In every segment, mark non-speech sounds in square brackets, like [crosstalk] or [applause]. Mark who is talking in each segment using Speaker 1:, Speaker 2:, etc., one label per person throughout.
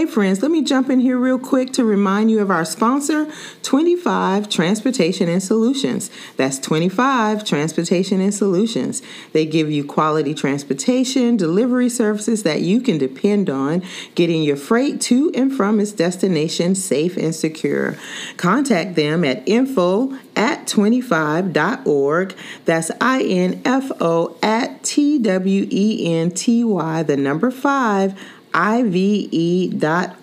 Speaker 1: Hey, friends, let me jump in here real quick to remind you of our sponsor, 25 Transportation and Solutions. That's 25 Transportation and Solutions. They give you quality transportation, delivery services that you can depend on, getting your freight to and from its destination safe and secure. Contact them at info at 25.org. That's I N F O at T W E N T Y, the number five ive.org,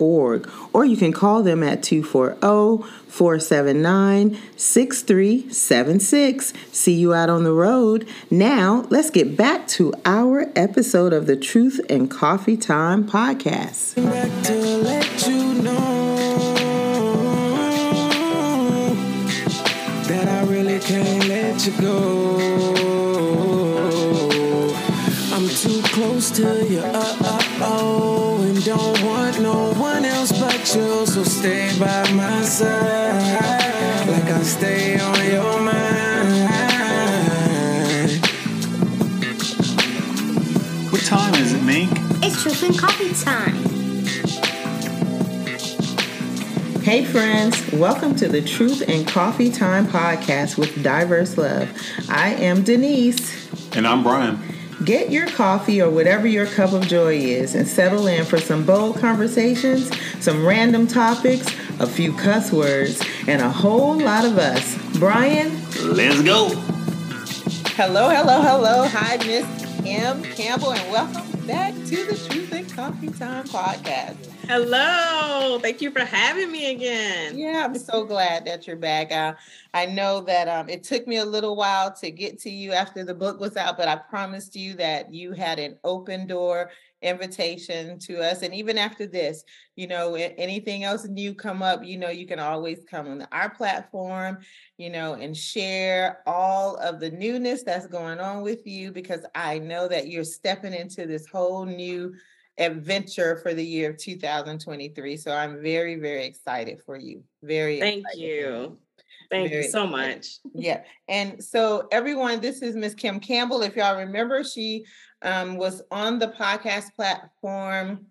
Speaker 1: or you can call them at 240 479 6376. See you out on the road. Now, let's get back to our episode of the Truth and Coffee Time podcast. That I really can't let you go. Close to you. Uh, uh, oh, and don't want no one else but you. So stay by my side, like I stay on your mind.
Speaker 2: What time is it, Mink?
Speaker 3: It's truth and coffee time.
Speaker 1: Hey, friends, welcome to the Truth and Coffee Time podcast with Diverse Luv. I am Denise.
Speaker 2: And I'm Brian.
Speaker 1: Get your coffee or whatever your cup of joy is and settle in for some bold conversations, some random topics, a few cuss words, and a whole lot of us. Brian,
Speaker 2: let's go.
Speaker 1: Hello, hello, hello. Hi, Miss Kim Campbell, and welcome back to the Truth and Coffee Time podcast.
Speaker 4: Hello. Thank you for having me again.
Speaker 1: Yeah, I'm so glad that you're back. Uh, I know that um, it took me a little while to get to you after the book was out, but I promised you that you had an open door invitation to us. And even after this, you know, anything else new come up, you know, you can always come on our platform, you know, and share all of the newness that's going on with you because I know that you're stepping into this whole new adventure for the year of 2023. So I'm very, very excited for you. Very
Speaker 4: thank you. Thank very you so much.
Speaker 1: Yeah. And so everyone, this is Miss Kim Campbell. If y'all remember, she um, was on the podcast platform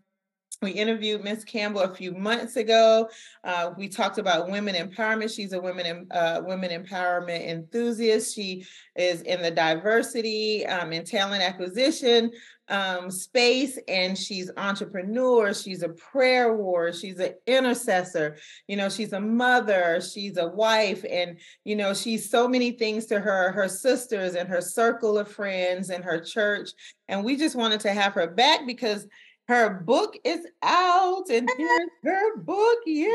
Speaker 1: we interviewed Miss Campbell a few months ago. Uh, we talked about women empowerment. She's a women uh, women empowerment enthusiast. She is in the diversity um, and talent acquisition um, space, and she's entrepreneur. She's a prayer warrior. She's an intercessor. You know, she's a mother. She's a wife, and you know, she's so many things to her her sisters and her circle of friends and her church. And we just wanted to have her back because her book is out, and [laughs] here's her book. Yeah.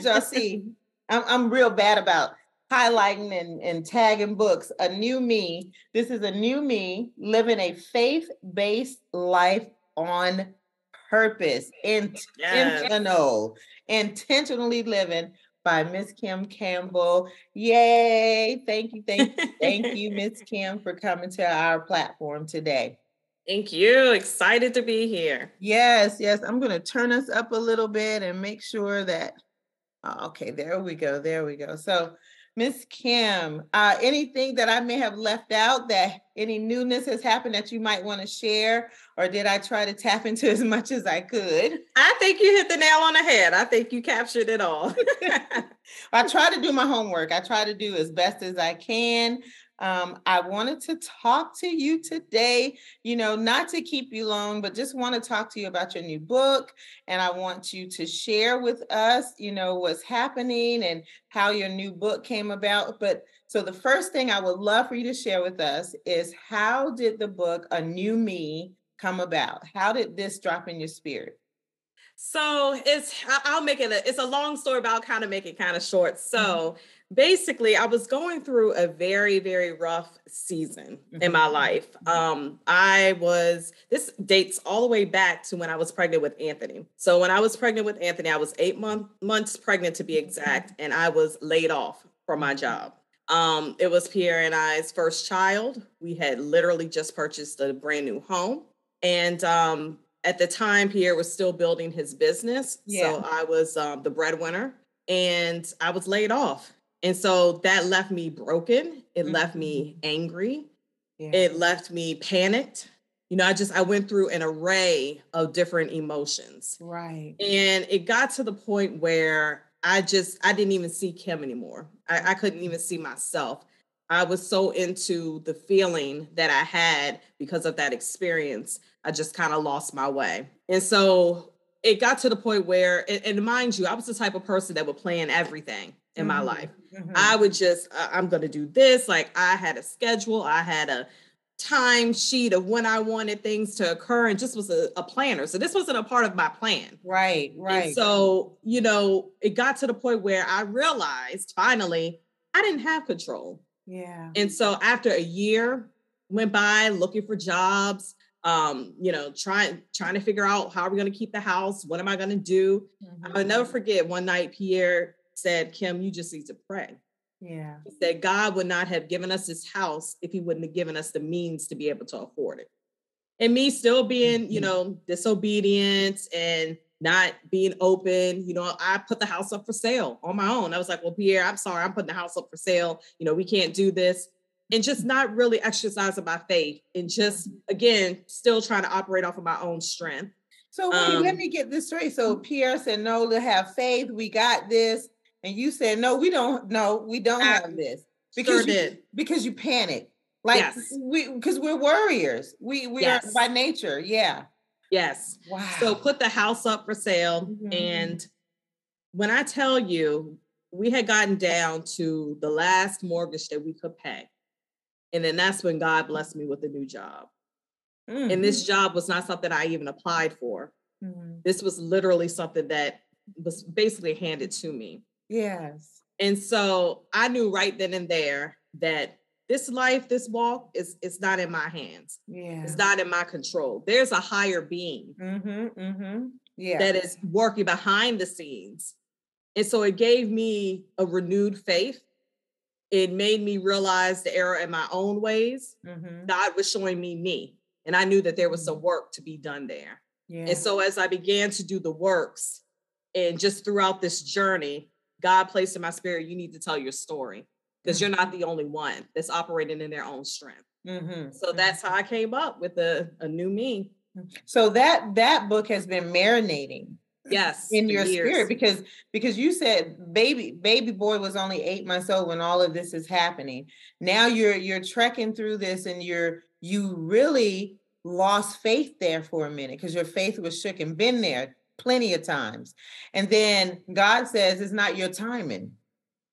Speaker 1: y'all see, I'm, I'm real bad about highlighting and, and tagging books. A new me. This is a new me living a faith based life on purpose, intentional, yes. intentionally living by Miss Kim Campbell. Yay. Thank you. Thank you. Thank you, [laughs] Miss Kim, for coming to our platform today.
Speaker 4: Thank you. Excited to be here.
Speaker 1: Yes, yes. I'm going to turn us up a little bit and make sure that. Oh, okay, there we go. There we go. So, Miss Kim, uh, anything that I may have left out that any newness has happened that you might want to share, or did I try to tap into as much as I could?
Speaker 4: I think you hit the nail on the head. I think you captured it all. [laughs]
Speaker 1: I [laughs] try to do my homework. I try to do as best as I can. Um, I wanted to talk to you today, you know, not to keep you long, but just want to talk to you about your new book. And I want you to share with us, you know, what's happening and how your new book came about. But so the first thing I would love for you to share with us is how did the book, A New Me, come about? How did this drop in your spirit?
Speaker 4: So it's I'll make it a it's a long story, but I'll kind of make it kind of short. Mm-hmm. So mm-hmm basically i was going through a very very rough season mm-hmm. in my life mm-hmm. um i was this dates all the way back to when i was pregnant with anthony so when i was pregnant with anthony i was eight month, months pregnant to be exact and i was laid off from my job um it was pierre and i's first child we had literally just purchased a brand new home and um at the time pierre was still building his business yeah. so i was um, the breadwinner and i was laid off and so that left me broken. It mm-hmm. left me angry. Yeah. It left me panicked. you know, I just I went through an array of different emotions.
Speaker 1: Right.
Speaker 4: And it got to the point where I just I didn't even see Kim anymore. I, I couldn't even see myself. I was so into the feeling that I had because of that experience. I just kind of lost my way. And so it got to the point where, and, and mind you, I was the type of person that would plan everything in my
Speaker 1: Mhm,
Speaker 4: life.
Speaker 1: mhm.
Speaker 4: I would just, uh, I'm going to do this. Like I had a schedule, I had a time sheet of when I wanted things to occur and just was a, a planner. So this wasn't a part of my plan.
Speaker 1: right,
Speaker 4: And
Speaker 1: right.
Speaker 4: so, you know, it got to the point where I realized finally I didn't have control.
Speaker 1: yeah.
Speaker 4: And so after a year went by looking for jobs, um, you know, trying trying to figure out how are we going to keep the house? What am I going to do? I'll
Speaker 1: Mhm.
Speaker 4: never forget one night Pierre said, Kim, you just need to pray.
Speaker 1: Yeah.
Speaker 4: He said God would not have given us this house if he wouldn't have given us the means to be able to afford it. And me still being, you
Speaker 1: Mhm.
Speaker 4: know, disobedient and not being open, you know, I put the house up for sale on my own. I was like, well, Pierre, I'm sorry, I'm putting the house up for sale. You know, we can't do this. And just not really exercising my faith and just, again, still trying to operate off of my own strength.
Speaker 1: So wait, let
Speaker 4: Um,
Speaker 1: me get this straight. So Pierre said, "No, to have faith, we got this," and you said, "No, we don't. No, we don't
Speaker 4: I
Speaker 1: have this
Speaker 4: Sure
Speaker 1: because you, because you panic. Like
Speaker 4: Yes.
Speaker 1: we because we're warriors. We we
Speaker 4: Yes.
Speaker 1: are by nature. Yeah.
Speaker 4: Yes.
Speaker 1: Wow.
Speaker 4: So put the house up for sale.
Speaker 1: Mhm.
Speaker 4: And when I tell you, we had gotten down to the last mortgage that we could pay. And then that's when God blessed me with a new job. And this job was not something I even applied for.
Speaker 1: Mhm.
Speaker 4: This was literally something that was basically handed to me.
Speaker 1: Yes.
Speaker 4: And so I knew right then and there that this life, this walk is it's not in my hands.
Speaker 1: Yeah.
Speaker 4: It's not in my control. There's a higher being
Speaker 1: Mm-hmm. Mm-hmm. Yeah.
Speaker 4: that is working behind the scenes. And so it gave me a renewed faith. It made me realize the error in my own ways.
Speaker 1: mm-hmm.
Speaker 4: God was showing me me. And I knew that there was some work to be done there.
Speaker 1: Yeah.
Speaker 4: And so as I began to do the works and just throughout this journey, God placed in my spirit, you need to tell your story because you're mm. not the only one that's operating in their own strength.
Speaker 1: mm-hmm.
Speaker 4: So mm-hmm. that's how I came up with a, a new me.
Speaker 1: Mm, so that that book has been marinating
Speaker 4: Yes.
Speaker 1: in your
Speaker 4: years.
Speaker 1: spirit because because you said baby baby boy was only eight months old when all of this is happening now you're you're trekking through this and you're you really lost faith there for a minute because your faith was shook and been there plenty of times and then god says it's not your timing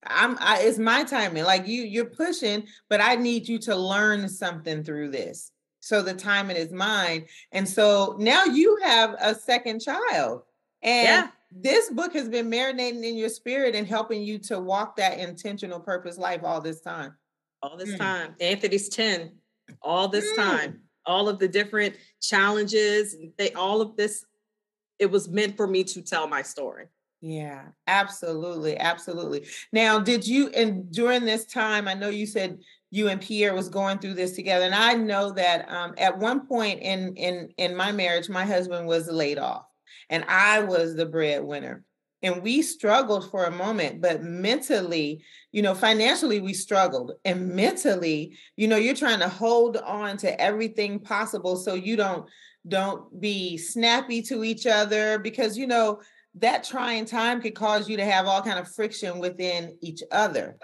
Speaker 1: i'm I, it's my timing like you you're pushing but i need you to learn something through this so the timing is mine and so now you have a second child and
Speaker 4: Yeah.
Speaker 1: this book has been marinating in your spirit and helping you to walk that intentional purpose life all this time.
Speaker 4: all this
Speaker 1: Mm.
Speaker 4: time. Anthony's 10, all this
Speaker 1: Mm.
Speaker 4: time, all of the different challenges, they all of this, it was meant for me to tell my story.
Speaker 1: Yeah, absolutely, absolutely. Now, did you and during this time, I know you said you and Pierre was going through this together, and I know that um, at one point in in in my marriage, my husband was laid off, and I was the breadwinner. And we struggled for a moment, but mentally, you know, financially, we struggled. And mentally, you know, you're trying to hold on to everything possible so you don't don't be snappy to each other because you know that trying time could cause you to have all kind of friction within each other.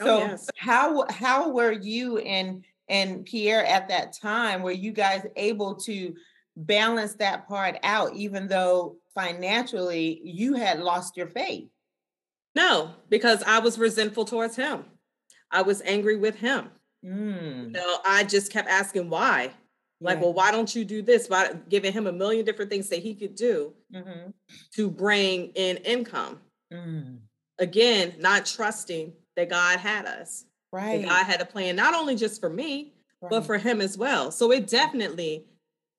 Speaker 4: Oh,
Speaker 1: So
Speaker 4: yes.
Speaker 1: how how were you and and Pierre at that time? Were you guys able to balance that part out, even though financially you had lost your faith?
Speaker 4: No, because I was resentful towards him. I was angry with him.
Speaker 1: Mm,
Speaker 4: No, I just kept asking why. Like,
Speaker 1: yeah.
Speaker 4: well, why don't you do this? By giving him a million different things that he could do
Speaker 1: Mhm,
Speaker 4: to bring in income.
Speaker 1: mm.
Speaker 4: Again, not trusting that God had us. right That
Speaker 1: Right.
Speaker 4: God had a plan, not only just for me, but for him as well. So it definitely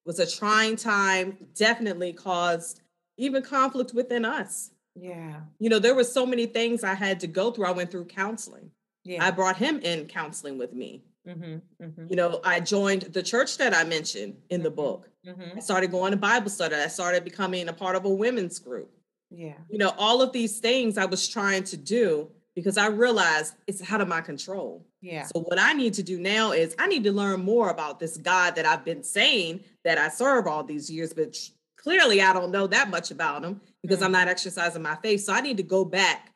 Speaker 4: was a trying time, definitely caused even conflict within us.
Speaker 1: yeah,
Speaker 4: You know, there were so many things I had to go through. I went through counseling.
Speaker 1: yeah.
Speaker 4: I brought him in counseling with me.
Speaker 1: Mhm, mhm,
Speaker 4: You know, I joined the church that I mentioned in the
Speaker 1: Mhm.
Speaker 4: book.
Speaker 1: mhm.
Speaker 4: I started going to Bible study. I started becoming a part of a women's group.
Speaker 1: Yeah.
Speaker 4: You know, all of these things I was trying to do because I realized it's out of my control.
Speaker 1: Yeah.
Speaker 4: So what I need to do now is I need to learn more about this God that I've been saying that I serve all these years, but clearly I don't know that much about him because I'm not exercising my faith. So I need to go back,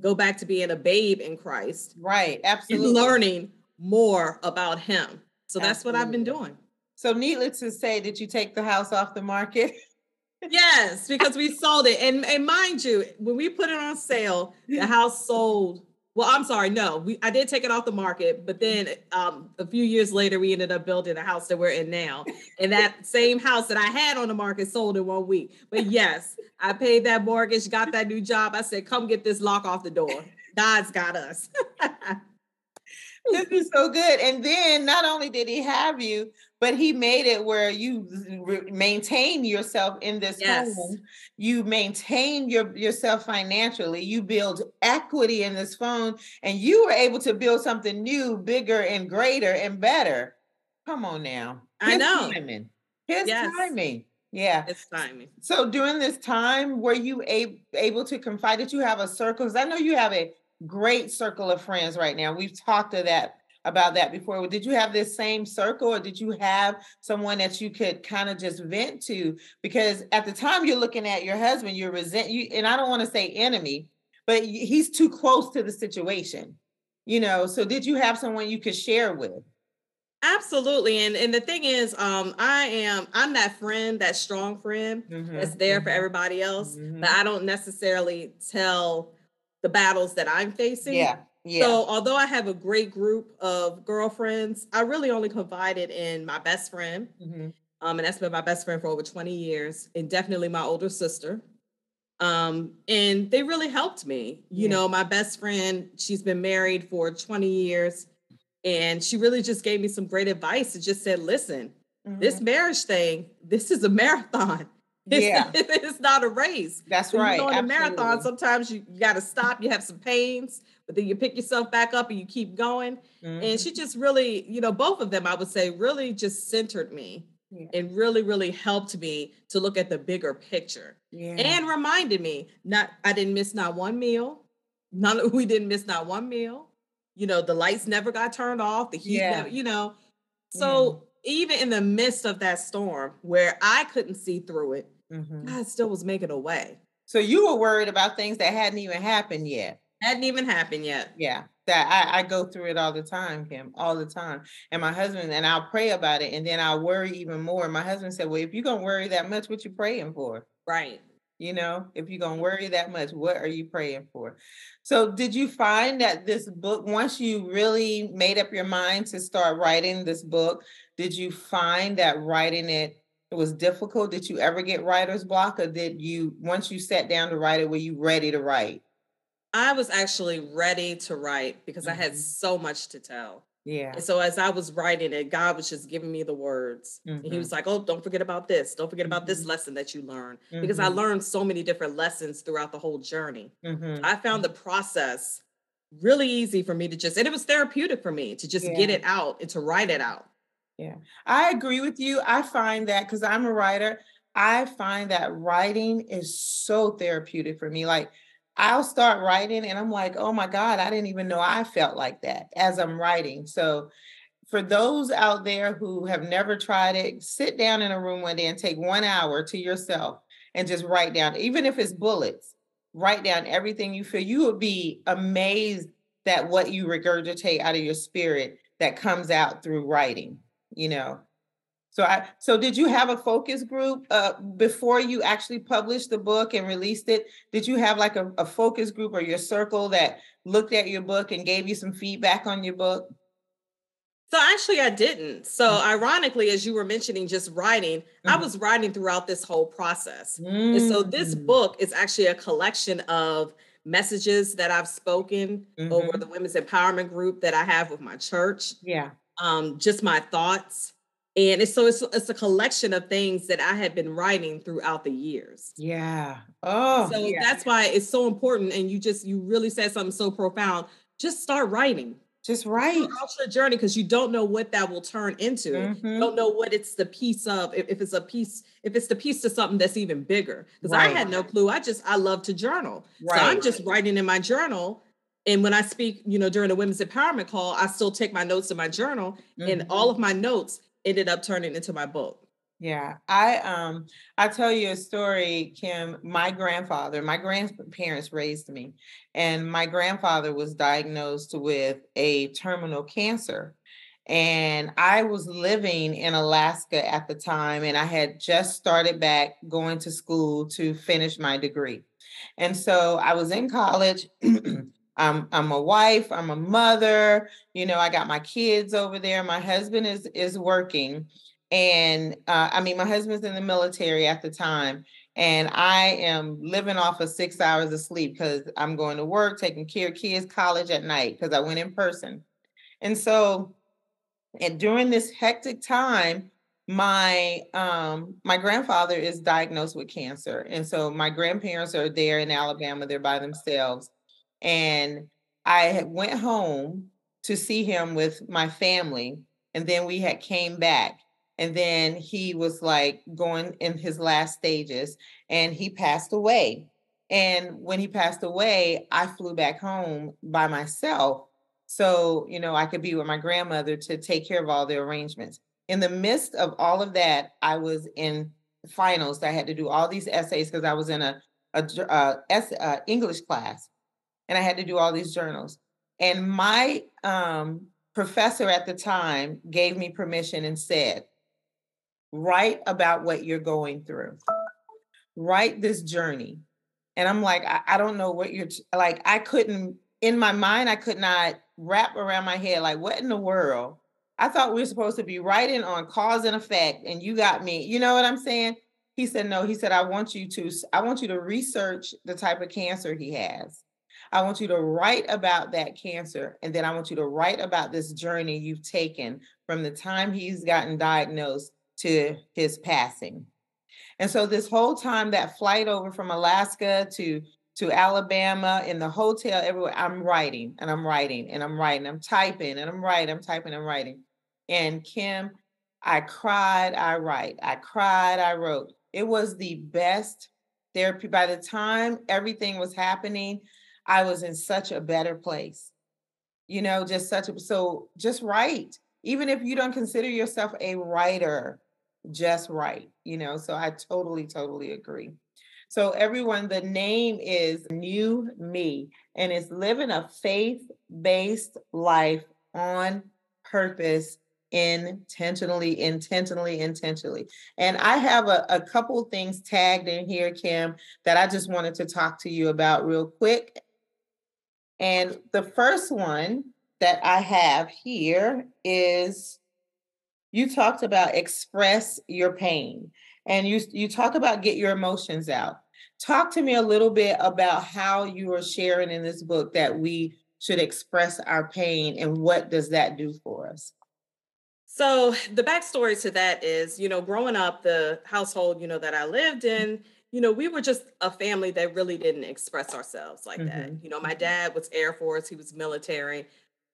Speaker 4: go back to being a babe in Christ
Speaker 1: Right. Absolutely.
Speaker 4: learning more about him. So that's what I've been doing.
Speaker 1: So needless to say, did you take the house off the market?
Speaker 4: Yes, because we sold it. And, and mind you, when we put it on sale, the [laughs] house sold. Well, I'm sorry, no, we I did take it off the market, but then um, a few years later, we ended up building a house that we're in now. And that same house that I had on the market sold in one week. But yes, I paid that mortgage, got that new job. I said, come get this lock off the door. God's got us. [laughs]
Speaker 1: this is so good. And then not only did he have you, but he made it where you re- maintain yourself in this
Speaker 4: Yes.
Speaker 1: home. You maintain your yourself financially. You build equity in this phone, and you were able to build something new, bigger, and greater and better. Come on now.
Speaker 4: I
Speaker 1: His
Speaker 4: know.
Speaker 1: Timing. His
Speaker 4: Yes.
Speaker 1: timing. Yeah.
Speaker 4: it's timing.
Speaker 1: So during this time, were you a- able to confide? that you have a circle? Because I know you have a great circle of friends right now. We've talked to that about that before. Did you have this same circle, or did you have someone that you could kind of just vent to? Because at the time you're looking at your husband, you're resent you, and I don't want to say enemy, but he's too close to the situation. You know, so did you have someone you could share with?
Speaker 4: Absolutely. And and the thing is, um, I am I'm that friend, that strong friend that's there for
Speaker 1: Mhm,
Speaker 4: everybody else,
Speaker 1: mhm.
Speaker 4: but I don't necessarily tell the battles that I'm facing.
Speaker 1: Yeah, yeah.
Speaker 4: So although I have a great group of girlfriends, I really only confided in my best friend.
Speaker 1: Mhm.
Speaker 4: Um, and that's been my best friend for over 20 years, and definitely my older sister. Um, and they really helped me. You
Speaker 1: Yeah.
Speaker 4: know, my best friend, she's been married for 20 years, and she really just gave me some great advice and just said, listen, this
Speaker 1: Mhm.
Speaker 4: marriage thing, this is a [laughs] marathon. It's,
Speaker 1: Yeah. [laughs]
Speaker 4: it's not a race.
Speaker 1: That's
Speaker 4: So,
Speaker 1: right.
Speaker 4: You know, in a marathon, sometimes you, you got to stop, you have some pains, but then you pick yourself back up and you keep going. And
Speaker 1: Mhm.
Speaker 4: she just really, you know, both of them, I would say, really just centered me
Speaker 1: Yeah.
Speaker 4: and really, really helped me to look at the bigger picture
Speaker 1: yeah.
Speaker 4: and reminded me not, I didn't miss not one meal. None [laughs] we didn't miss not one meal. You know, the lights never got turned off, the heat,
Speaker 1: Yeah.
Speaker 4: never, you know. So even in the midst of that storm where I couldn't see through it,
Speaker 1: Mhm.
Speaker 4: God still was making a way.
Speaker 1: So you were worried about things that hadn't even happened yet.
Speaker 4: Hadn't even happened yet.
Speaker 1: Yeah, that I, I go through it all the time, Kim, all the time. And my husband and I'll pray about it, and then I'll worry even more. My husband said, "Well, if you're gonna worry that much, what you praying for?
Speaker 4: Right.
Speaker 1: You know, if you're gonna worry that much, what are you praying for?" So, did you find that this book, once you really made up your mind to start writing this book, did you find that writing it was difficult? Did you ever get writer's block, or did you once you sat down to write it, were you ready to write?
Speaker 4: I was actually ready to write because I had
Speaker 1: Mhm.
Speaker 4: so much to tell.
Speaker 1: Yeah.
Speaker 4: And so as I was writing it, God was just giving me the words. And he was like, Oh, don't forget about this. Don't forget about this
Speaker 1: Mhm.
Speaker 4: lesson that you learned. Because I
Speaker 1: Mhm.
Speaker 4: learned so many different lessons throughout the whole journey. I found the process really easy for me to just, and it was therapeutic for me to just get it out and to write it out.
Speaker 1: I agree with you. I find that because I'm a writer, I find that writing is so therapeutic for me. Like, I'll start writing and I'm like, oh my God, I didn't even know I felt like that as I'm writing. So, for those out there who have never tried it, sit down in a room one day and take one hour to yourself and just write down, even if it's bullets, write down everything you feel. You would be amazed that what you regurgitate out of your spirit that comes out through writing, you know. So I so did you have a focus group uh before you actually published the book and released it? Did you have like a, a focus group or your circle that looked at your book and gave you some feedback on your book?
Speaker 4: So actually, I didn't. So
Speaker 1: Mm.
Speaker 4: ironically, as you were mentioning just writing, I
Speaker 1: Mhm.
Speaker 4: was writing throughout this whole process. And so this
Speaker 1: Mm.
Speaker 4: book is actually a collection of messages that I've spoken over
Speaker 1: Mhm.
Speaker 4: the women's empowerment group that I have with my church,
Speaker 1: Yeah.
Speaker 4: Um, just my thoughts. And it's so it's, it's a collection of things that I had been writing throughout the years.
Speaker 1: Yeah. Oh,
Speaker 4: so
Speaker 1: yeah.
Speaker 4: that's why it's so important. And you just you really said something so profound. Just start writing
Speaker 1: just write.
Speaker 4: throughout your journey because you don't know what that will turn into. You
Speaker 1: Mhm.
Speaker 4: don't know what it's the piece of. If, if it's a piece, if it's the piece to something that's even bigger. Because I had no clue. I just I love to journal. Right. So I'm just writing in my journal. And when I speak, you know, during the women's empowerment call, I still take my notes in my journal, and
Speaker 1: Mhm.
Speaker 4: all of my notes ended up turning into my book.
Speaker 1: Yeah, I um I tell you a story, Kim. My grandfather, my grandparents raised me, and my grandfather was diagnosed with a terminal cancer. And I was living in Alaska at the time, and I had just started back going to school to finish my degree. And so I was in college. [clears throat] I'm I'm a wife, I'm a mother, you know, I got my kids over there. My husband is is working and uh, I mean, my husband's in the military at the time, and I am living off of six hours of sleep because I'm going to work, taking care of kids, college at night because I went in person. And so, and during this hectic time, my um my grandfather is diagnosed with cancer, and so my grandparents are there in Alabama. They're by themselves, and I went home to see him with my family, and then we had came back and then he was like going in his last stages and he passed away and when he passed away i flew back home by myself so you know i could be with my grandmother to take care of all the arrangements. In the midst of all of that i was in finals i had to do all these essays because i was in a, a, a, a uh, english class and i had to do all these journals. And my um, professor at the time gave me permission and said write about what you're going through. Write this journey. And i'm like i, I don't know what you're t- like i couldn't in my mind i could not wrap around my head like what in the world? I thought we were supposed to be writing on cause and effect and you got me. You know what i'm saying? He said no. He said i want you to i want you to research the type of cancer he has I want you to write about that cancer. And then I want you to write about this journey you've taken from the time he's gotten diagnosed to his passing. And so this whole time, that flight over from Alaska to to Alabama in the hotel, everywhere, I'm writing and I'm writing and I'm writing, I'm typing and I'm writing, I'm typing, I'm writing. And Kim, I cried, I write, I cried, I wrote. It was the best therapy. By the time everything was happening, I was in such a better place. You know, just such a so just write. Even if you don't consider yourself a writer, just write, you know. So I totally, totally agree. So everyone, the name is New Me, and it's living a faith-based life on purpose intentionally, intentionally, intentionally. And I have a, a couple things tagged in here, Kim, that I just wanted to talk to you about real quick. And the first one that I have here is you talked about express your pain and you you talk about get your emotions out. Talk to me a little bit about how you are sharing in this book that we should express our pain and what does that do for us?
Speaker 4: So the backstory to that is, you know, growing up, the household, you know, that I lived in, you know, we were just a family that really didn't express ourselves like mm-hmm. that. You know, my dad was Air Force, he was military.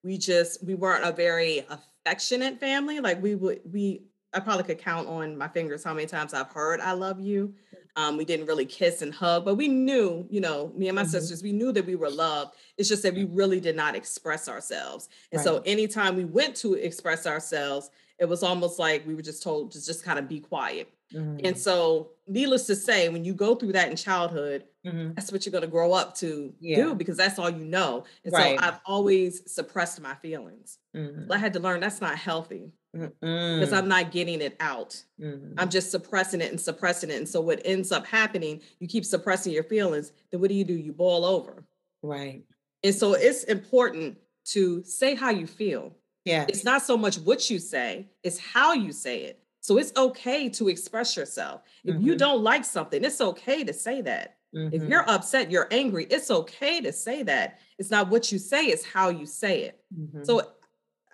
Speaker 4: We just we weren't a very affectionate family. Like we would we I probably could count on my fingers how many times I've heard I love you. Um, we didn't really kiss and hug, but we knew, you know, me and my mm-hmm. sisters, we knew that we were loved. It's just that we really did not express ourselves. And right. so anytime we went to express ourselves, it was almost like we were just told to just kind of be quiet. Mm-hmm. And so, needless to say, when you go through that in childhood, mm-hmm. that's what you're going to grow up to yeah. do because that's all you know. And right. so, I've always suppressed my feelings. Mm-hmm. I had to learn that's not healthy because I'm not getting it out. Mm-hmm. I'm just suppressing it and suppressing it. And so, what ends up happening, you keep suppressing your feelings, then what do you do? You boil over.
Speaker 1: Right.
Speaker 4: And so, it's important to say how you feel.
Speaker 1: Yeah.
Speaker 4: It's not so much what you say, it's how you say it. So it's okay to express yourself. If mm-hmm. you don't like something, it's okay to say that. Mm-hmm. If you're upset, you're angry, it's okay to say that. It's not what you say, it's how you say it. Mm-hmm. So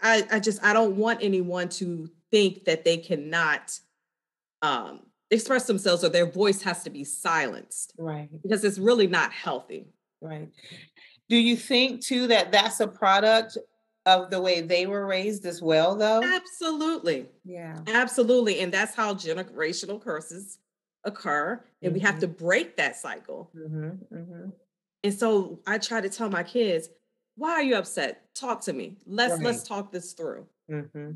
Speaker 4: I, I just I don't want anyone to think that they cannot um express themselves or their voice has to be silenced.
Speaker 1: Right.
Speaker 4: Because it's really not healthy.
Speaker 1: Right. Do you think too that that's a product of the way they were raised as well though
Speaker 4: absolutely
Speaker 1: yeah
Speaker 4: absolutely and that's how generational curses occur and mm-hmm. we have mm-hmm. to break that cycle mm-hmm. Mm-hmm. and so i try to tell my kids why are you upset? Talk to me. Let's
Speaker 1: Right.
Speaker 4: let's talk this through.
Speaker 1: hmm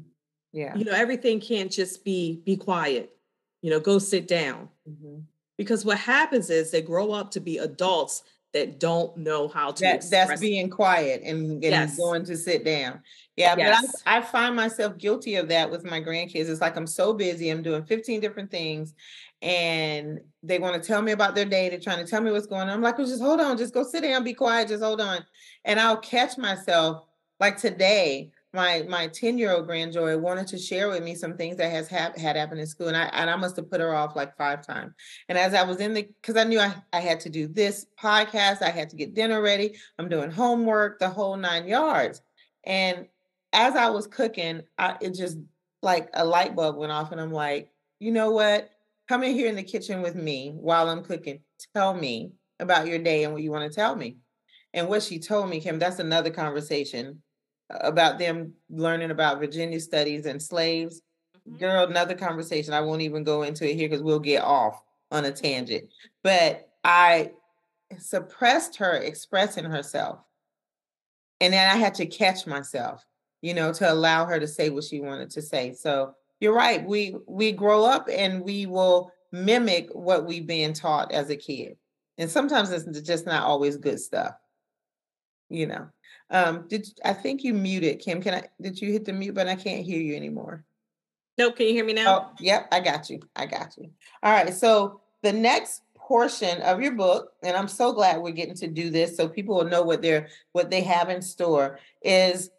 Speaker 1: Yeah.
Speaker 4: You know, everything can't just be be quiet. You know, go sit down.
Speaker 1: hmm
Speaker 4: Because what happens is they grow up to be adults that don't know how to
Speaker 1: That, that's being quiet and, and
Speaker 4: Yes.
Speaker 1: going to sit down. Yeah,
Speaker 4: Yes.
Speaker 1: but I, I find myself guilty of that with my grandkids. It's like I'm so busy, I'm doing 15 different things, and they want to tell me about their day. They're trying to tell me what's going on. I'm like, well, just hold on, just go sit down, be quiet, just hold on. And I'll catch myself like today. My my 10 year old grandjoy wanted to share with me some things that has hap- had happened in school, and I and I must have put her off like five times. And as I was in the, because I knew I, I had to do this podcast, I had to get dinner ready, I'm doing homework, the whole nine yards. And as I was cooking, I, it just like a light bulb went off, and I'm like, you know what? Come in here in the kitchen with me while I'm cooking. Tell me about your day and what you want to tell me. And what she told me, Kim, that's another conversation about them learning about Virginia studies and slaves
Speaker 4: Mhm.
Speaker 1: girl, another conversation. I won't even go into it here because we'll get off on a tangent. But I suppressed her expressing herself. And then I had to catch myself, you know, to allow her to say what she wanted to say. So you're right. We we grow up and we will mimic what we've been taught as a kid. And sometimes it's just not always good stuff. You know. Um, did I think you muted Kim? Can I did you hit the mute button? I can't hear you anymore.
Speaker 4: Nope, can you hear me now?
Speaker 1: Oh, yep, I got you. I got you. All right. So the next portion of your book, and I'm so glad we're getting to do this so people will know what they're what they have in store, is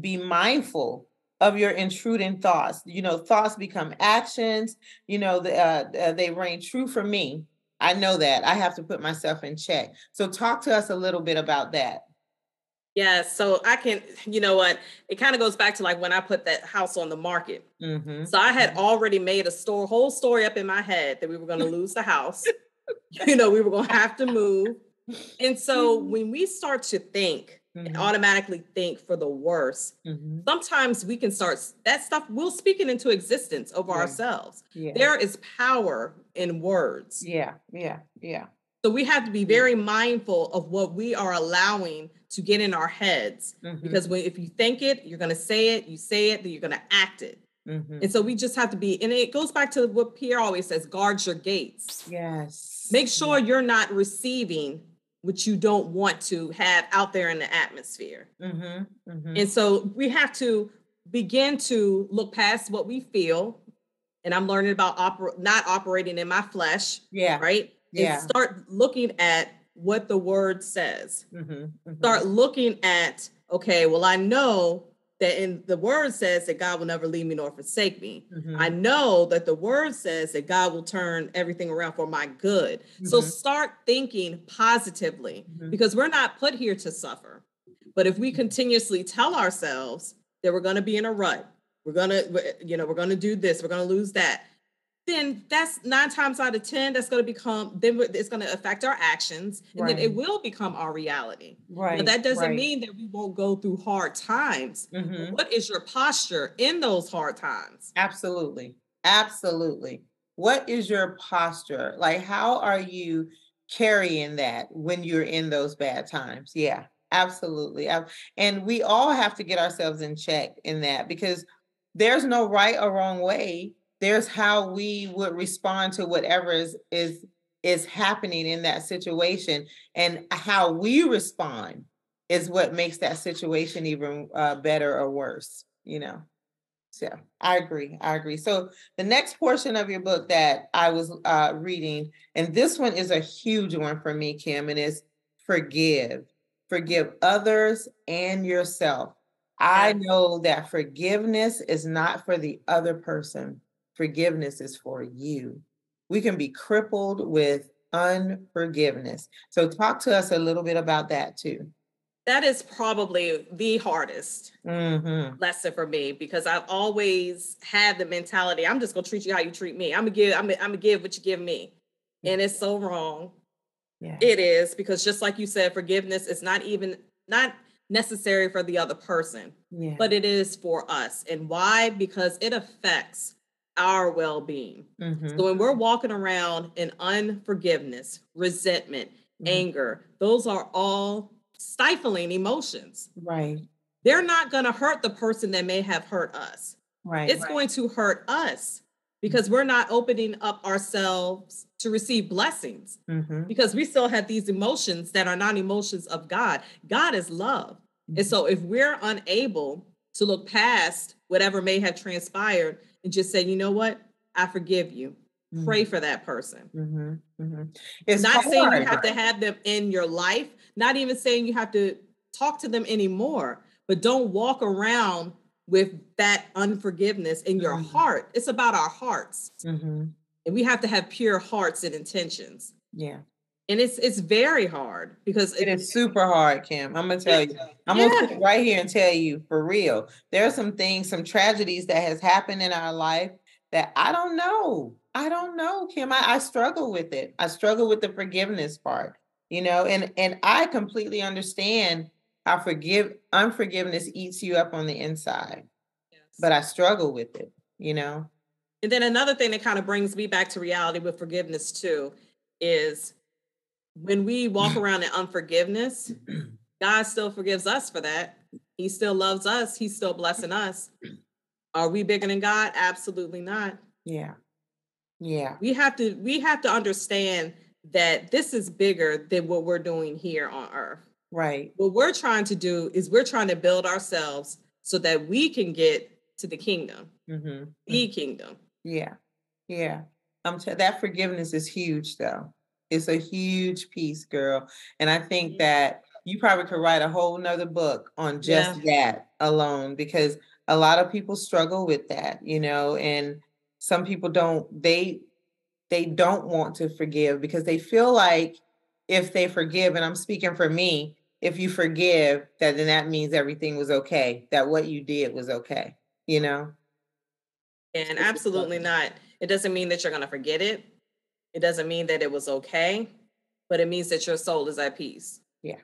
Speaker 1: be mindful of your intruding thoughts. You know, thoughts become actions. You know, the, uh, uh, they reign true for me. I know that. I have to put myself in check. So talk to us a little bit about that.
Speaker 4: Yeah, so I can, you know what? It kind of goes back to like when I put that house on the market.
Speaker 1: Mm-hmm.
Speaker 4: So I had already made a store, whole story up in my head that we were going to lose the house. [laughs] you know, we were going to have to move. And so when we start to think and
Speaker 1: Mhm.
Speaker 4: automatically think for the worst,
Speaker 1: Mm-hmm.
Speaker 4: sometimes we can start that stuff, we'll speak it into existence over
Speaker 1: Yeah.
Speaker 4: ourselves.
Speaker 1: Yeah.
Speaker 4: There is power in words.
Speaker 1: yeah. Yeah. Yeah.
Speaker 4: So we have to be very mindful of what we are allowing to get in our heads.
Speaker 1: Mhm.
Speaker 4: Because when if you think it, you're gonna say it, you say it, then you're gonna act it.
Speaker 1: Mhm.
Speaker 4: And so we just have to be, and it goes back to what Pierre always says, guard your gates.
Speaker 1: Yes.
Speaker 4: Make sure you're not receiving what you don't want to have out there in the atmosphere.
Speaker 1: Mm-hmm. Mm-hmm.
Speaker 4: And so we have to begin to look past what we feel. And I'm learning about oper- not operating in my flesh,
Speaker 1: yeah.
Speaker 4: right?
Speaker 1: Yeah.
Speaker 4: And start looking at what the word says.
Speaker 1: Mm-hmm.
Speaker 4: Start looking at, okay, well, I know that in the word says that God will never leave me nor forsake me.
Speaker 1: Mm-hmm.
Speaker 4: I know that the word says that God will turn everything around for my good. So
Speaker 1: Mhm.
Speaker 4: start thinking positively
Speaker 1: Mhm.
Speaker 4: because we're not put here to suffer. But if we continuously tell ourselves that we're going to be in a rut, we're going to, you know, we're going to do this, we're going to lose that, then that's nine times out of 10, that's going to become, then it's going to affect our actions and then it will become our reality.
Speaker 1: Right.
Speaker 4: But that doesn't
Speaker 1: right.
Speaker 4: mean that we won't go through hard times.
Speaker 1: Mhm.
Speaker 4: What is your posture in those hard times?
Speaker 1: Absolutely. Absolutely. What is your posture? Like, how are you carrying that when you're in those bad times? Yeah, absolutely. And we all have to get ourselves in check in that because there's no right or wrong way. There's how we would respond to whatever is is is happening in that situation and how we respond is what makes that situation even uh, better or worse, you know. So I agree. I agree. So the next portion of your book that I was uh, reading, and this one is a huge one for me, Kim, and it's forgive. Forgive others and yourself. I know that forgiveness is not for the other person. Forgiveness is for you. We can be crippled with unforgiveness. So talk to us a little bit about that too.
Speaker 4: That is probably the hardest
Speaker 1: Mm-hmm.
Speaker 4: lesson for me because I've always had the mentality I'm just gonna treat you how you treat me. I'm gonna give I'm gonna, I'm gonna give what you give me, and it's so wrong.
Speaker 1: Yeah.
Speaker 4: It is because just like you said, forgiveness is not even not necessary for the other person,
Speaker 1: yeah.
Speaker 4: but it is for us. And why? Because it affects our well-being.
Speaker 1: Mhm.
Speaker 4: So when we're walking around in unforgiveness, resentment,
Speaker 1: Mhm.
Speaker 4: anger, those are all stifling emotions.
Speaker 1: Right.
Speaker 4: They're not going to hurt the person that may have hurt us.
Speaker 1: Right.
Speaker 4: It's going to hurt us because we're not opening up ourselves to receive blessings
Speaker 1: mm-hmm.
Speaker 4: because we still have these emotions that are not emotions of God. God is love.
Speaker 1: Mm-hmm.
Speaker 4: And so if we're unable to look past whatever may have transpired and just say, you know what, I forgive you.
Speaker 1: Mm-hmm.
Speaker 4: Pray for that person.
Speaker 1: Mm-hmm. Mm-hmm. It's
Speaker 4: not
Speaker 1: hard.
Speaker 4: saying you have to have them in your life, not even saying you have to talk to them anymore, but don't walk around with that unforgiveness in your
Speaker 1: Mhm.
Speaker 4: heart. It's about our hearts.
Speaker 1: Mhm.
Speaker 4: And we have to have pure hearts and intentions.
Speaker 1: Yeah.
Speaker 4: And it's it's very hard because
Speaker 1: It is super hard, Kim. I'm gonna tell you. [laughs] I'm
Speaker 4: Yeah.
Speaker 1: gonna sit right here and tell you for real. There are some things, some tragedies that has happened in our life that I don't know. I don't know, Kim. I, I struggle with it. I struggle with the forgiveness part, you know, and and I completely understand how forgive unforgiveness eats you up on the inside, but I struggle with it, you know.
Speaker 4: And then another thing that kind of brings me back to reality with forgiveness too is when we walk [laughs] around in unforgiveness, God still forgives us for that. He still loves us. He's still blessing us. Are we bigger than God? Absolutely not.
Speaker 1: Yeah. Yeah.
Speaker 4: We have to we have to understand that this is bigger than what we're doing here on earth.
Speaker 1: Right.
Speaker 4: What we're trying to do is we're trying to build ourselves so that we can get to the kingdom,
Speaker 1: Mm-hmm.
Speaker 4: the kingdom.
Speaker 1: Yeah. Yeah. Um, t- that forgiveness is huge, though. It's a huge piece, girl. And I think
Speaker 4: mm-hmm.
Speaker 1: that you probably could write a whole nother book on just that alone because a lot of people struggle with that, you know, and some people don't, they, they don't want to forgive because they feel like if they forgive, and I'm speaking for me, if you forgive, that then that means everything was okay, that what you did was okay, you know?
Speaker 4: And absolutely not. It doesn't mean that you're going to forget it. It doesn't mean that it was okay, but it means that your soul is at peace.
Speaker 1: Yeah,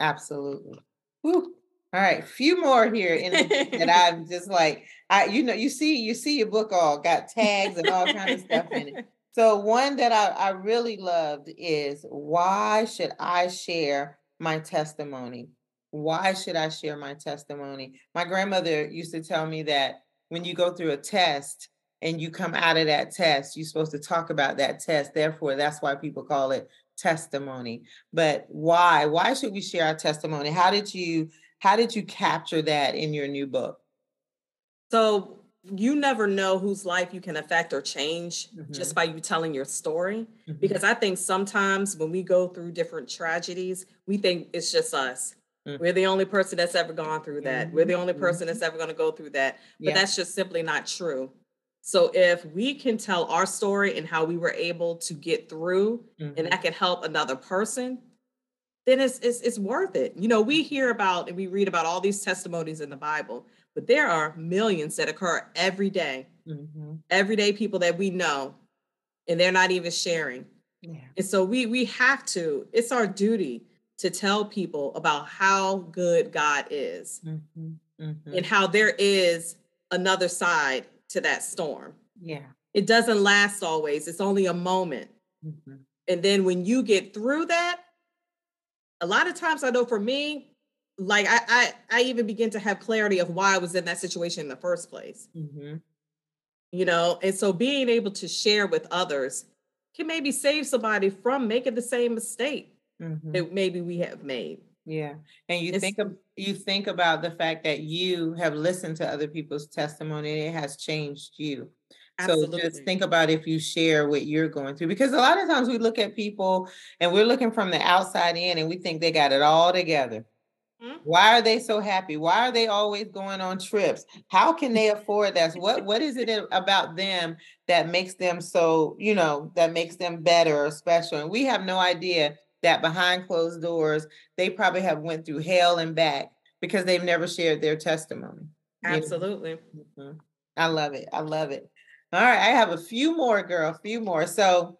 Speaker 1: absolutely. Whew. All right, few more here in the that [laughs] I'm just like, I you know, you see, you see your book all got tags and all kind of stuff in it. So one that I, I really loved is why should I share my testimony? Why should I share my testimony? My grandmother used to tell me that when you go through a test and you come out of that test, you're supposed to talk about that test. Therefore, that's why people call it testimony. But why? Why should we share our testimony? How did you how did you capture that in your new book?
Speaker 4: So you never know whose life you can affect or change
Speaker 1: Mm-hmm.
Speaker 4: just by you telling your story. Because I think sometimes when we go through different tragedies, we think it's just us.
Speaker 1: Mm.
Speaker 4: We're the only person that's ever gone through that. We're the only
Speaker 1: Mhm,
Speaker 4: person that's ever going to go through that. But
Speaker 1: Yeah.
Speaker 4: that's just simply not true. So if we can tell our story and how we were able to get through
Speaker 1: Mhm.
Speaker 4: and that can help another person, then it's, it's it's worth it. You know, we hear about and we read about all these testimonies in the Bible, but there are millions that occur every day,
Speaker 1: Mhm.
Speaker 4: everyday people that we know, and they're not even sharing.
Speaker 1: Yeah.
Speaker 4: And so we we have to, it's our duty to tell people about how good God is
Speaker 1: Mhm. Mhm.
Speaker 4: and how there is another side to that storm.
Speaker 1: Yeah.
Speaker 4: It doesn't last always. It's only a moment.
Speaker 1: Mhm.
Speaker 4: And then when you get through that, a lot of times I know for me, like I, I I even begin to have clarity of why I was in that situation in the first place.
Speaker 1: Mhm.
Speaker 4: You know, and so being able to share with others can maybe save somebody from making the same mistake
Speaker 1: Mhm.
Speaker 4: that maybe we have made.
Speaker 1: Yeah. And you
Speaker 4: It's-
Speaker 1: think of you think about the fact that you have listened to other people's testimony and it has changed you. So just think about if you share what you're going through because a lot of times we look at people and we're looking from the outside in and we think they got it all together.
Speaker 4: Mhm.
Speaker 1: Why are they so happy? Why are they always going on trips? How can they afford that? What what is it about them that makes them so, you know, that makes them better or special? And we have no idea that behind closed doors, they probably have went through hell and back because they've never shared their testimony. you know?
Speaker 4: Absolutely.
Speaker 1: Mhm. I love it. I love it. All right, I have a few more, girl, a few more. So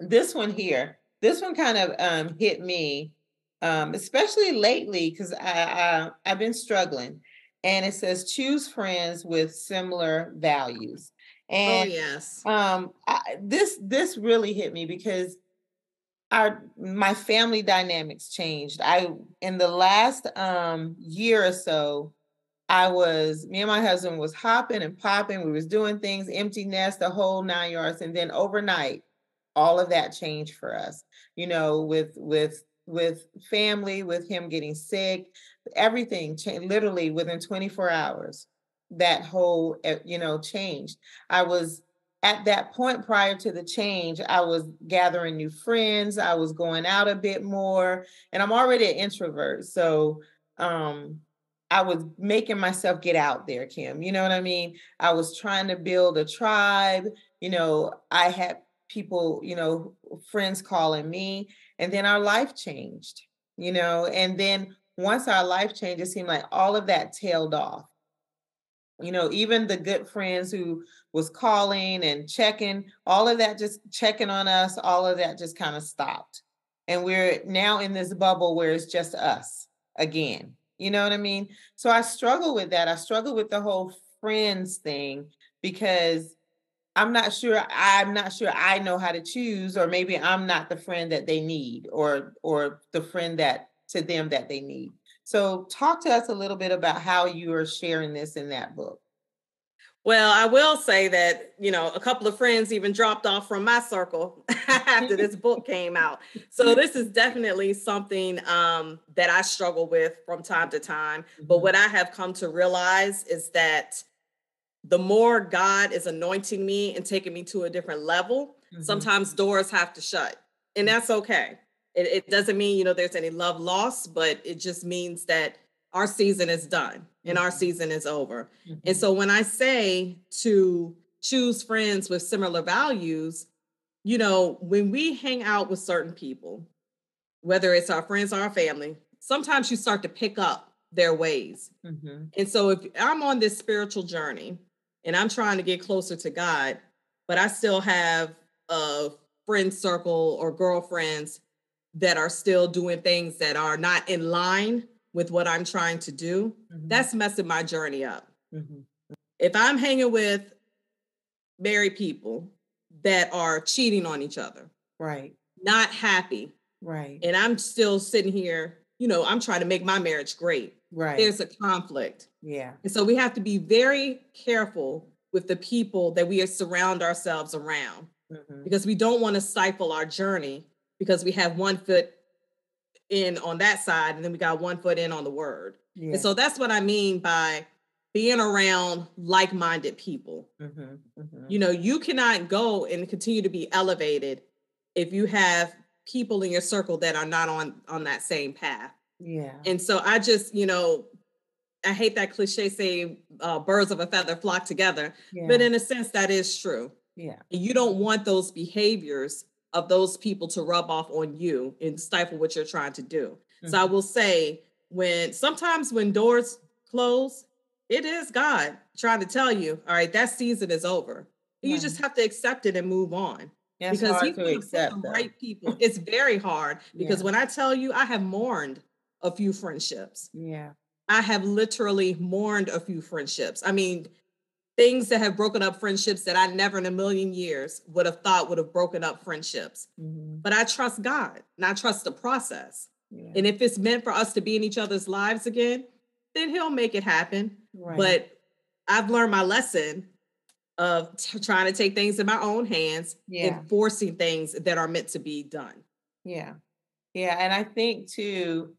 Speaker 1: this one here, this one kind of um, hit me, um, especially lately because I, I I've been struggling, and it says choose friends with similar values,
Speaker 4: Oh
Speaker 1: and
Speaker 4: yes.
Speaker 1: um, I, this this really hit me because our my family dynamics changed. I in the last um year or so, I was me and my husband was hopping and popping. We was doing things, empty nest, the whole nine yards, and then overnight, all of that changed for us. You know, with with with family, with him getting sick, everything changed literally within 24 hours. That whole eh, you know changed. I was at that point prior to the change, I was gathering new friends. I was going out a bit more, and I'm already an introvert. So um, I was making myself get out there, Kim. You know what I mean? I was trying to build a tribe. You know, I had people, you know, friends calling me, and then our life changed, you know, and then once our life changed, it seemed like all of that tailed off you know even the good friends who was calling and checking all of that just checking on us all of that just kind of stopped. And we're now in this bubble where it's just us again you know what i mean? So i struggle with that i struggle with the whole friends thing because i'm not sure i'm not sure i know how to choose or maybe i'm not the friend that they need or or the friend that to them that they need so, talk to us a little bit about how you are sharing this in that book.
Speaker 4: Well, I will say that, you know, a couple of friends even dropped off from my circle [laughs] after this book came out. So [laughs] this is definitely something um, that I struggle with from time to time. But mm-hmm. what I have come to realize is that the more God is anointing me and taking me to a different level, mm-hmm. sometimes doors have to shut. And that's okay. It, it doesn't mean, you know, there's any love lost, but it just means that our season is done and our mm-hmm. season is over. Mm-hmm. And so when I say to choose friends with similar values, you know, when we hang out with certain people, whether it's our friends or our family, sometimes you start to pick up their ways. Mm-hmm. And so if I'm on this spiritual journey and I'm trying to get closer to God, but I still have a friend circle or girlfriends that are still doing things that are not in line with what I'm trying to do, mm-hmm. that's messing my journey up. Mm-hmm. If I'm hanging with married people that are cheating on each other,
Speaker 1: right,
Speaker 4: not happy,
Speaker 1: right,
Speaker 4: and I'm still sitting here, you know, I'm trying to make my marriage great,
Speaker 1: right,
Speaker 4: there's a conflict,
Speaker 1: yeah,
Speaker 4: and so we have to be very careful with the people that we surround ourselves around mm-hmm. because we don't want to stifle our journey because we have one foot in on that side and then we got one foot in on the word. Yeah. And so that's what I mean by being around like-minded people. Mm-hmm, mm-hmm. You know, you cannot go and continue to be elevated if you have people in your circle that are not on on that same path.
Speaker 1: Yeah.
Speaker 4: And so I just, you know, I hate that cliche saying uh, birds of a feather flock together, yeah. but in a sense that is true.
Speaker 1: Yeah.
Speaker 4: You don't want those behaviors of those people to rub off on you and stifle what you're trying to do. Mm-hmm. So I mm-hmm. will say, when sometimes when doors close, it is God trying to tell you, all right, that season is over. You just have to accept it and move on.
Speaker 1: Yeah, because
Speaker 4: going
Speaker 1: to accept
Speaker 4: the right people. It's very hard because yeah. when I tell you, I have mourned a few friendships.
Speaker 1: Yeah.
Speaker 4: I have literally mourned a few friendships. I mean, things that have broken up friendships that I never in a million years would have thought would have broken up friendships. Mm-hmm. But I trust God and I trust the process. Yeah. And if it's meant for us to be in each other's lives again, then He'll make it happen. Right. But I've learned my lesson of t- trying to take things in my own hands yeah. and forcing things that are meant to be done.
Speaker 1: Yeah. Yeah. And I think too,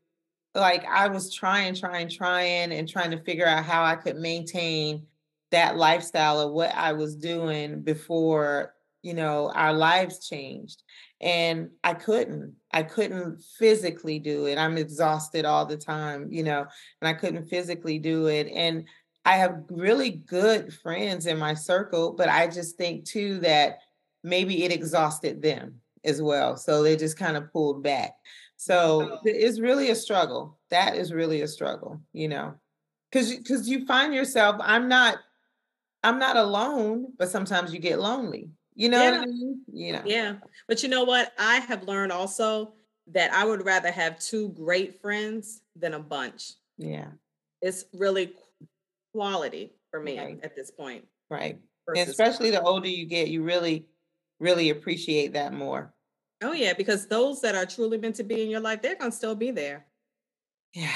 Speaker 1: like I was trying, trying, trying, and trying to figure out how I could maintain that lifestyle of what I was doing before, you know, our lives changed. And I couldn't, I couldn't physically do it. I'm exhausted all the time, you know, and I couldn't physically do it. And I have really good friends in my circle, but I just think too that maybe it exhausted them as well. So they just kind of pulled back. So oh. it's really a struggle. That is really a struggle, you know, because because you find yourself. I'm not I'm not alone, but sometimes you get lonely. You know yeah. I mean? You know.
Speaker 4: Yeah. But you know what? I have learned also that I would rather have two great friends than a bunch.
Speaker 1: Yeah.
Speaker 4: It's really quality for me right. at this point.
Speaker 1: Right. And especially the older you get, you really, really appreciate that more.
Speaker 4: Oh yeah, because those that are truly meant to be in your life, they're gonna still be there.
Speaker 1: Yeah.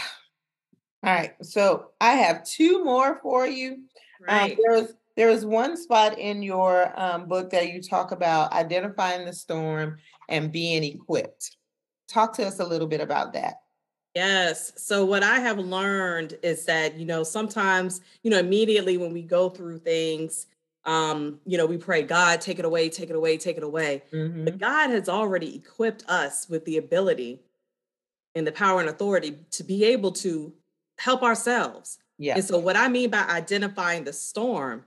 Speaker 1: All right. So I have two more for you. Um,
Speaker 4: Right.
Speaker 1: there was there was one spot in your um, book that you talk about identifying the storm and being equipped. Talk to us a little bit about that.
Speaker 4: Yes. So what I have learned is that, you know, sometimes, you know, immediately when we go through things, um, you know, we pray, God, take it away, take it away, take it away.
Speaker 1: Mhm.
Speaker 4: But God has already equipped us with the ability and the power and authority to be able to help ourselves.
Speaker 1: Yeah.
Speaker 4: And so what I mean by identifying the storm,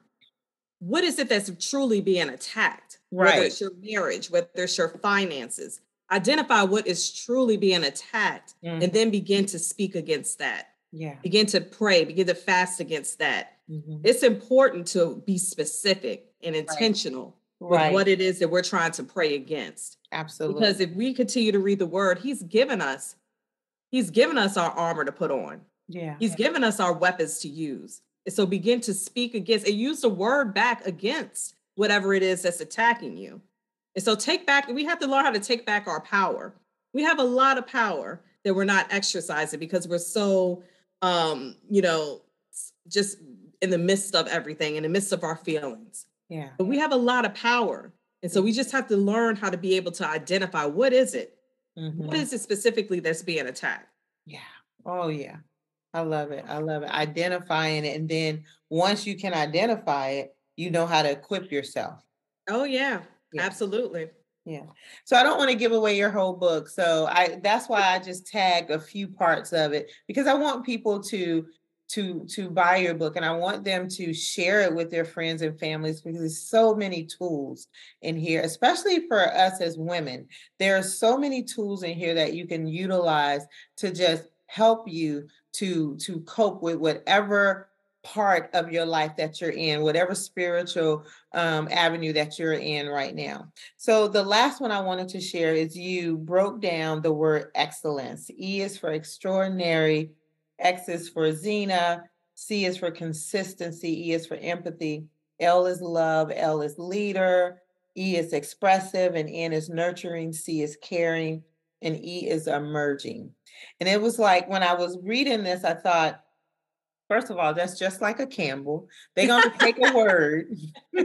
Speaker 4: what is it that's truly being attacked?
Speaker 1: Right.
Speaker 4: Whether it's your marriage, whether it's your finances. Identify what is truly being attacked
Speaker 1: Mhm.
Speaker 4: and then begin to speak against that.
Speaker 1: Yeah.
Speaker 4: Begin to pray, begin to fast against that.
Speaker 1: Mhm.
Speaker 4: It's important to be specific and intentional with
Speaker 1: Right.
Speaker 4: what it is that we're trying to pray against.
Speaker 1: Absolutely.
Speaker 4: Because if we continue to read the word, he's given us, he's given us our armor to put on.
Speaker 1: yeah.
Speaker 4: He's given us our weapons to use. And so begin to speak against and use the word back against whatever it is that's attacking you. And so take back, we have to learn how to take back our power. We have a lot of power that we're not exercising because we're so um, you know, just in the midst of everything, in the midst of our feelings.
Speaker 1: Yeah.
Speaker 4: But we have a lot of power. And so we just have to learn how to be able to identify what is it? What
Speaker 1: Mhm.
Speaker 4: is it specifically that's being attacked?
Speaker 1: Yeah. Oh, yeah. I love it. I love it. Identifying it. And then once you can identify it, you know how to equip yourself.
Speaker 4: Oh yeah,
Speaker 1: Yeah.
Speaker 4: absolutely.
Speaker 1: Yeah. So I don't want to give away your whole book. So I that's why I just tag a few parts of it because I want people to to to buy your book and I want them to share it with their friends and families because there's so many tools in here, especially for us as women. There are so many tools in here that you can utilize to just help you to to cope with whatever part of your life that you're in, whatever spiritual um, avenue that you're in right now. So the last one I wanted to share is you broke down the word excellence. E is for extraordinary, X is for Xena, C is for consistency, E is for empathy, L is love, L is leader, E is expressive, and N is nurturing, C is caring, and E is emerging. And it was like when I was reading this, I thought, First of all, that's just like a Campbell. They're going to take a word. [laughs]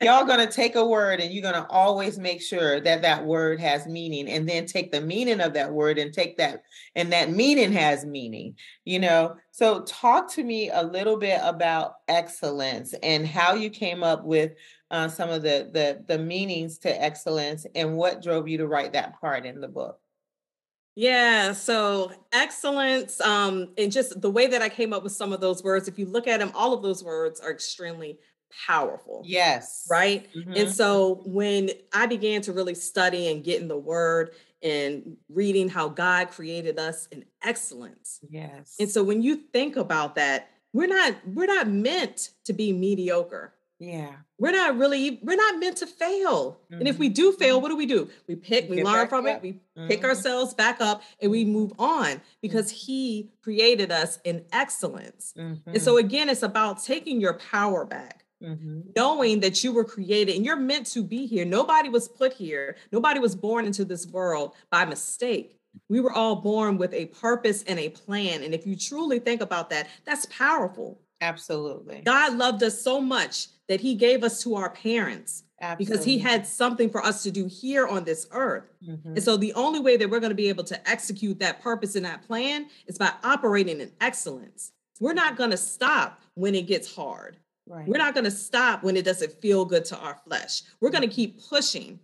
Speaker 1: Y'all going to take a word and you're going to always make sure that that word has meaning and then take the meaning of that word and take that and that meaning has meaning, you know? So talk to me a little bit about excellence and how you came up with uh, some of the, the the meanings to excellence and what drove you to write that part in the book.
Speaker 4: Yeah, so excellence, um, and just the way that I came up with some of those words, if you look at them, all of those words are extremely powerful.
Speaker 1: Yes.
Speaker 4: Right.
Speaker 1: Mhm.
Speaker 4: And so when I began to really study and get in the word and reading how God created us in excellence.
Speaker 1: Yes.
Speaker 4: And so when you think about that, we're not we're not meant to be mediocre.
Speaker 1: Yeah.
Speaker 4: We're not really we're not meant to fail. And if we do fail, what do we do? We pick, we
Speaker 1: Get
Speaker 4: learn from
Speaker 1: up.
Speaker 4: it, we pick
Speaker 1: Mhm.
Speaker 4: ourselves back up and we move on because he created us in excellence. And
Speaker 1: Mhm.
Speaker 4: so again, it's about taking your power back knowing that you were created and you're meant to be here. Nobody was put here. Nobody was born into this world by mistake. We were all born with a purpose and a plan. And if you truly think about that, that's powerful.
Speaker 1: Absolutely.
Speaker 4: God loved us so much that he gave us to our parents because he had something for us to do here on this earth.
Speaker 1: Mhm.
Speaker 4: And so the only way that we're going to be able to execute that purpose and that plan is by operating in excellence. We're not going to stop when it gets hard.
Speaker 1: Right.
Speaker 4: We're not going to stop when it doesn't feel good to our flesh. We're going to keep pushing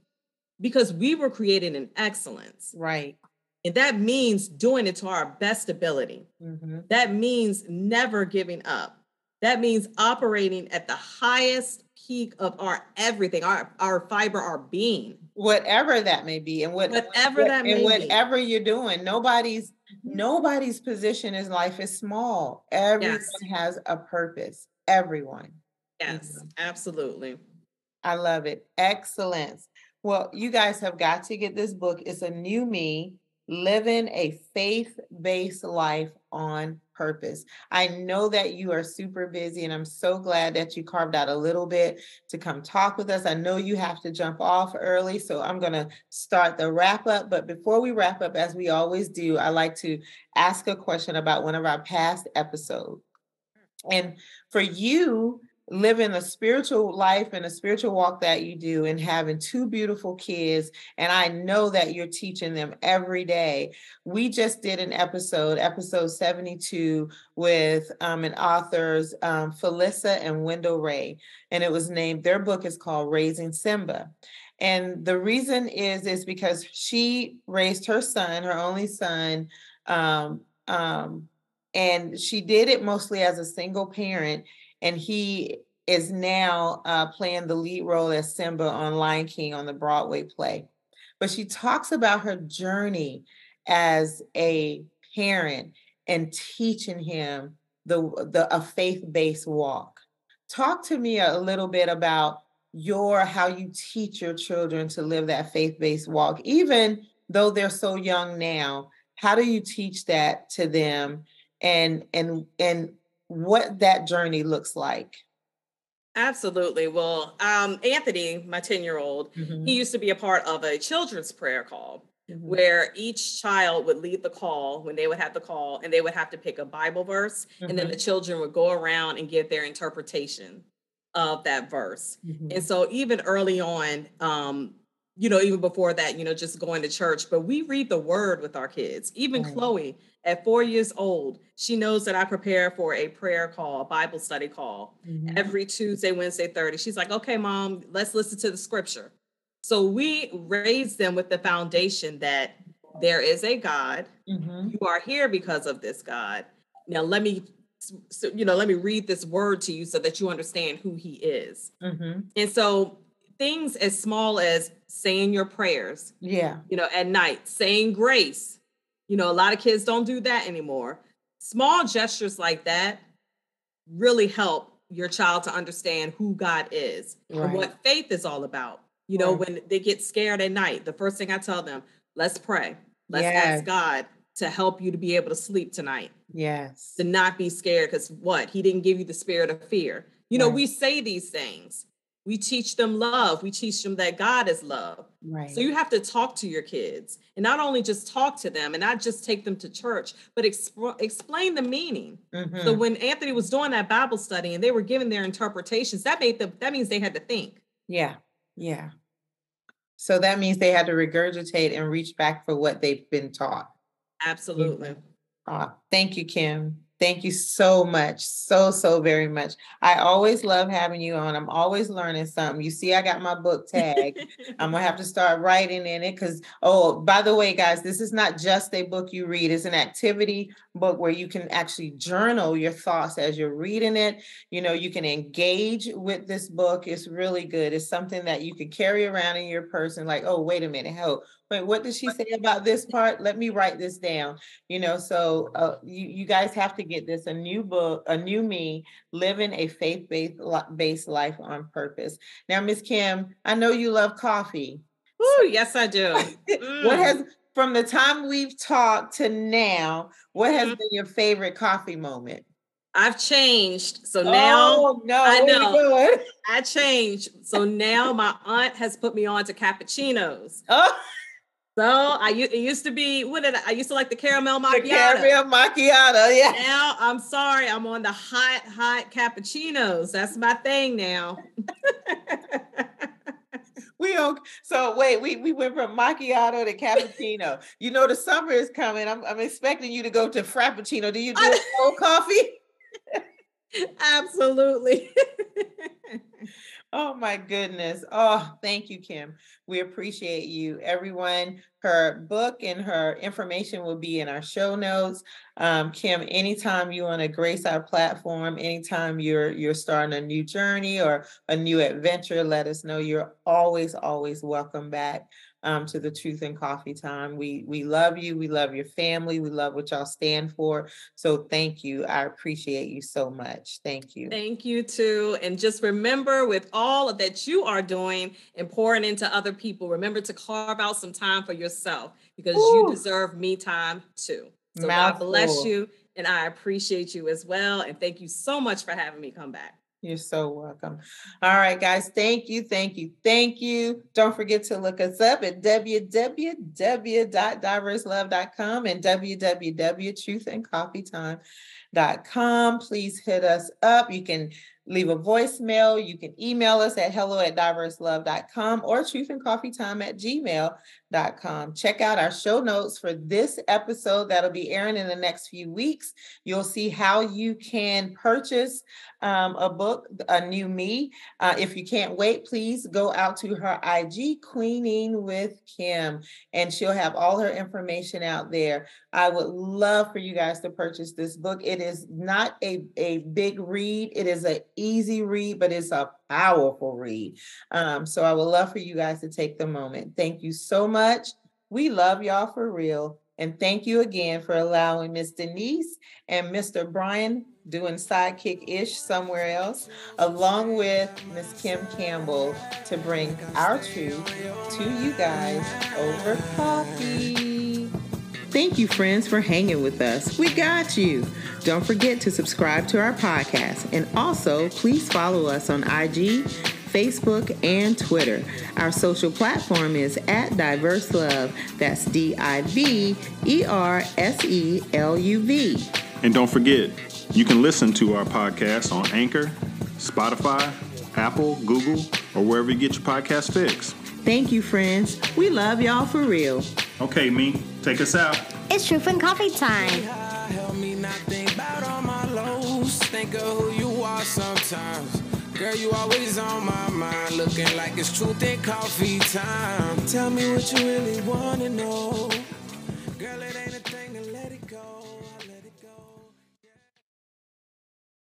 Speaker 4: because we were created in excellence.
Speaker 1: Right.
Speaker 4: And that means doing it to our best ability.
Speaker 1: Mhm.
Speaker 4: That means never giving up. That means operating at the highest peak of our everything, our, our fiber, our being.
Speaker 1: Whatever that may be, and what
Speaker 4: Whatever
Speaker 1: what-
Speaker 4: that may
Speaker 1: and
Speaker 4: be.
Speaker 1: whatever you're doing, nobody's nobody's position in life is small. Everyone has a purpose. Everyone.
Speaker 4: Yes,
Speaker 1: Mhm.
Speaker 4: absolutely.
Speaker 1: I love it. Excellence. Well, you guys have got to get this book. It's a new me living a faith based life on purpose. I know that you are super busy, and I'm so glad that you carved out a little bit to come talk with us. I know you have to jump off early, so I'm going to start the wrap up. But before we wrap up, as we always do, I like to ask a question about one of our past episodes. And for you, living a spiritual life and a spiritual walk that you do and having two beautiful kids and i know that you're teaching them every day. We just did an episode episode 72 with um, an authors um, felissa and wendell ray and it was named their book is called raising simba. And the reason is is because she raised her son her only son um, um, and she did it mostly as a single parent and he is now uh, playing the lead role as Simba on Lion King on the Broadway play. But she talks about her journey as a parent and teaching him the, the a faith-based walk. Talk to me a little bit about your how you teach your children to live that faith-based walk, even though they're so young now. How do you teach that to them, and and and what that journey looks like.
Speaker 4: Absolutely. Well, um, Anthony, my 10 year old, mm-hmm. he used to be a part of a children's prayer call mm-hmm. where each child would lead the call when they would have the call and they would have to pick a Bible verse. Mm-hmm. And then the mm-hmm. children would go around and give their interpretation of that verse. Mm-hmm. And so, even early on, um, you know, even before that, you know, just going to church, but we read the word with our kids. Even right. Chloe, at four years old, she knows that I prepare for a prayer call, a Bible study call mm-hmm. every Tuesday, Wednesday, 30. She's like, okay, mom, let's listen to the scripture. So we raise them with the foundation that there is a God. Mm-hmm. You are here because of this God. Now let me so, you know, let me read this word to you so that you understand who he is. Mm-hmm. And so things as small as saying your prayers.
Speaker 1: Yeah.
Speaker 4: You know, at night, saying grace, you know, a lot of kids don't do that anymore. Small gestures like that really help your child to understand who God is right. and what faith is all about. You know, right. when they get scared at night, the first thing I tell them, let's pray. Let's yes. ask God to help you to be able to sleep tonight.
Speaker 1: Yes.
Speaker 4: To not be scared because what? He didn't give you the spirit of fear. You right. know, we say these things, we teach them love. We teach them that God is love.
Speaker 1: Right.
Speaker 4: So you have to talk to your kids and not only just talk to them and not just take them to church, but exp- explain the meaning. Mm-hmm. So when Anthony was doing that Bible study and they were giving their interpretations, that made them, that means they had to think.
Speaker 1: Yeah. Yeah. So that means they had to regurgitate and reach back for what they've been taught.
Speaker 4: Absolutely.
Speaker 1: Uh, thank you, Kim. Thank you so much. So, so very much. I always love having you on. I'm always learning something. You see, I got my book tag. I'm going to have to [laughs] start writing in it because, oh, by the way, guys, this is not just a book you read, it's an activity book where you can actually journal your thoughts as you're reading it. You know, you can engage with this book. It's really good. It's something that you can carry around in your person, like, oh, wait a minute. How, but what did she say about this part? Let me write this down. You know, so uh, you, you guys have to get this a new book, a new me, living a faith based based life on purpose. Now, Miss Kim, I know you love coffee.
Speaker 4: Oh, yes, I do. Mm. [laughs]
Speaker 1: what has from the time we've talked to now, what has mm-hmm. been your favorite coffee moment?
Speaker 4: I've changed. So now
Speaker 1: oh, no, I know
Speaker 4: I changed. So now my aunt has put me on to cappuccinos. [laughs] Oh. So I it used to be what did I, I used to like the caramel macchiato. The
Speaker 1: caramel macchiato, yeah.
Speaker 4: Now I'm sorry, I'm on the hot, hot cappuccinos. That's my thing now. [laughs]
Speaker 1: we don't so wait, we we went from macchiato to cappuccino. you know the summer is coming. I'm I'm expecting you to go to frappuccino. Do you do cold coffee? [laughs]
Speaker 4: Absolutely. [laughs]
Speaker 1: Oh my goodness. Oh, thank you, Kim. We appreciate you. Everyone, her book and her information will be in our show notes. Um, Kim, anytime you want to grace our platform, anytime you're you're starting a new journey or a new adventure, let us know. You're always, always welcome back um, to the Truth and Coffee Time. We we love you. We love your family. We love what y'all stand for. So thank you. I appreciate you so much. Thank you.
Speaker 4: Thank you too. And just remember, with all that you are doing and pouring into other people, remember to carve out some time for yourself because Ooh. you deserve me time too. So Mouthful. God bless you and I appreciate you as well. And thank you so much for having me come back.
Speaker 1: You're so welcome. All right, guys. Thank you. Thank you. Thank you. Don't forget to look us up at www.diverseluv.com and www.truthandcoffeetime.com. Please hit us up. You can leave a voicemail. You can email us at hello at diverseluv.com or truthandcoffeetime at gmail.com. Check out our show notes for this episode that'll be airing in the next few weeks. You'll see how you can purchase um, a book, A New Me. Uh, if you can't wait, please go out to her IG, Queening with Kim, and she'll have all her information out there. I would love for you guys to purchase this book. It is not a, a big read, it is an easy read, but it's a powerful read. Um, so I would love for you guys to take the moment. Thank you so much. We love y'all for real. And thank you again for allowing Miss Denise and Mr. Brian doing sidekick ish somewhere else, along with Miss Kim Campbell to bring our truth to you guys over coffee. Thank you, friends, for hanging with us. We got you. Don't forget to subscribe to our podcast. And also, please follow us on IG, Facebook, and Twitter. Our social platform is at Diverse Luv. That's D I V E R S E L U V.
Speaker 2: And don't forget, you can listen to our podcast on Anchor, Spotify, Apple, Google, or wherever you get your podcast fix.
Speaker 1: Thank you, friends. We love y'all for real.
Speaker 2: Okay, me, take us out.
Speaker 3: It's Truth and Coffee Time.
Speaker 5: Help me not think about all my lows. Think of who you are sometimes. Girl, you always on my mind. Looking like it's truth and coffee time. Tell me what you really wanna know. Girl, it ain't a thing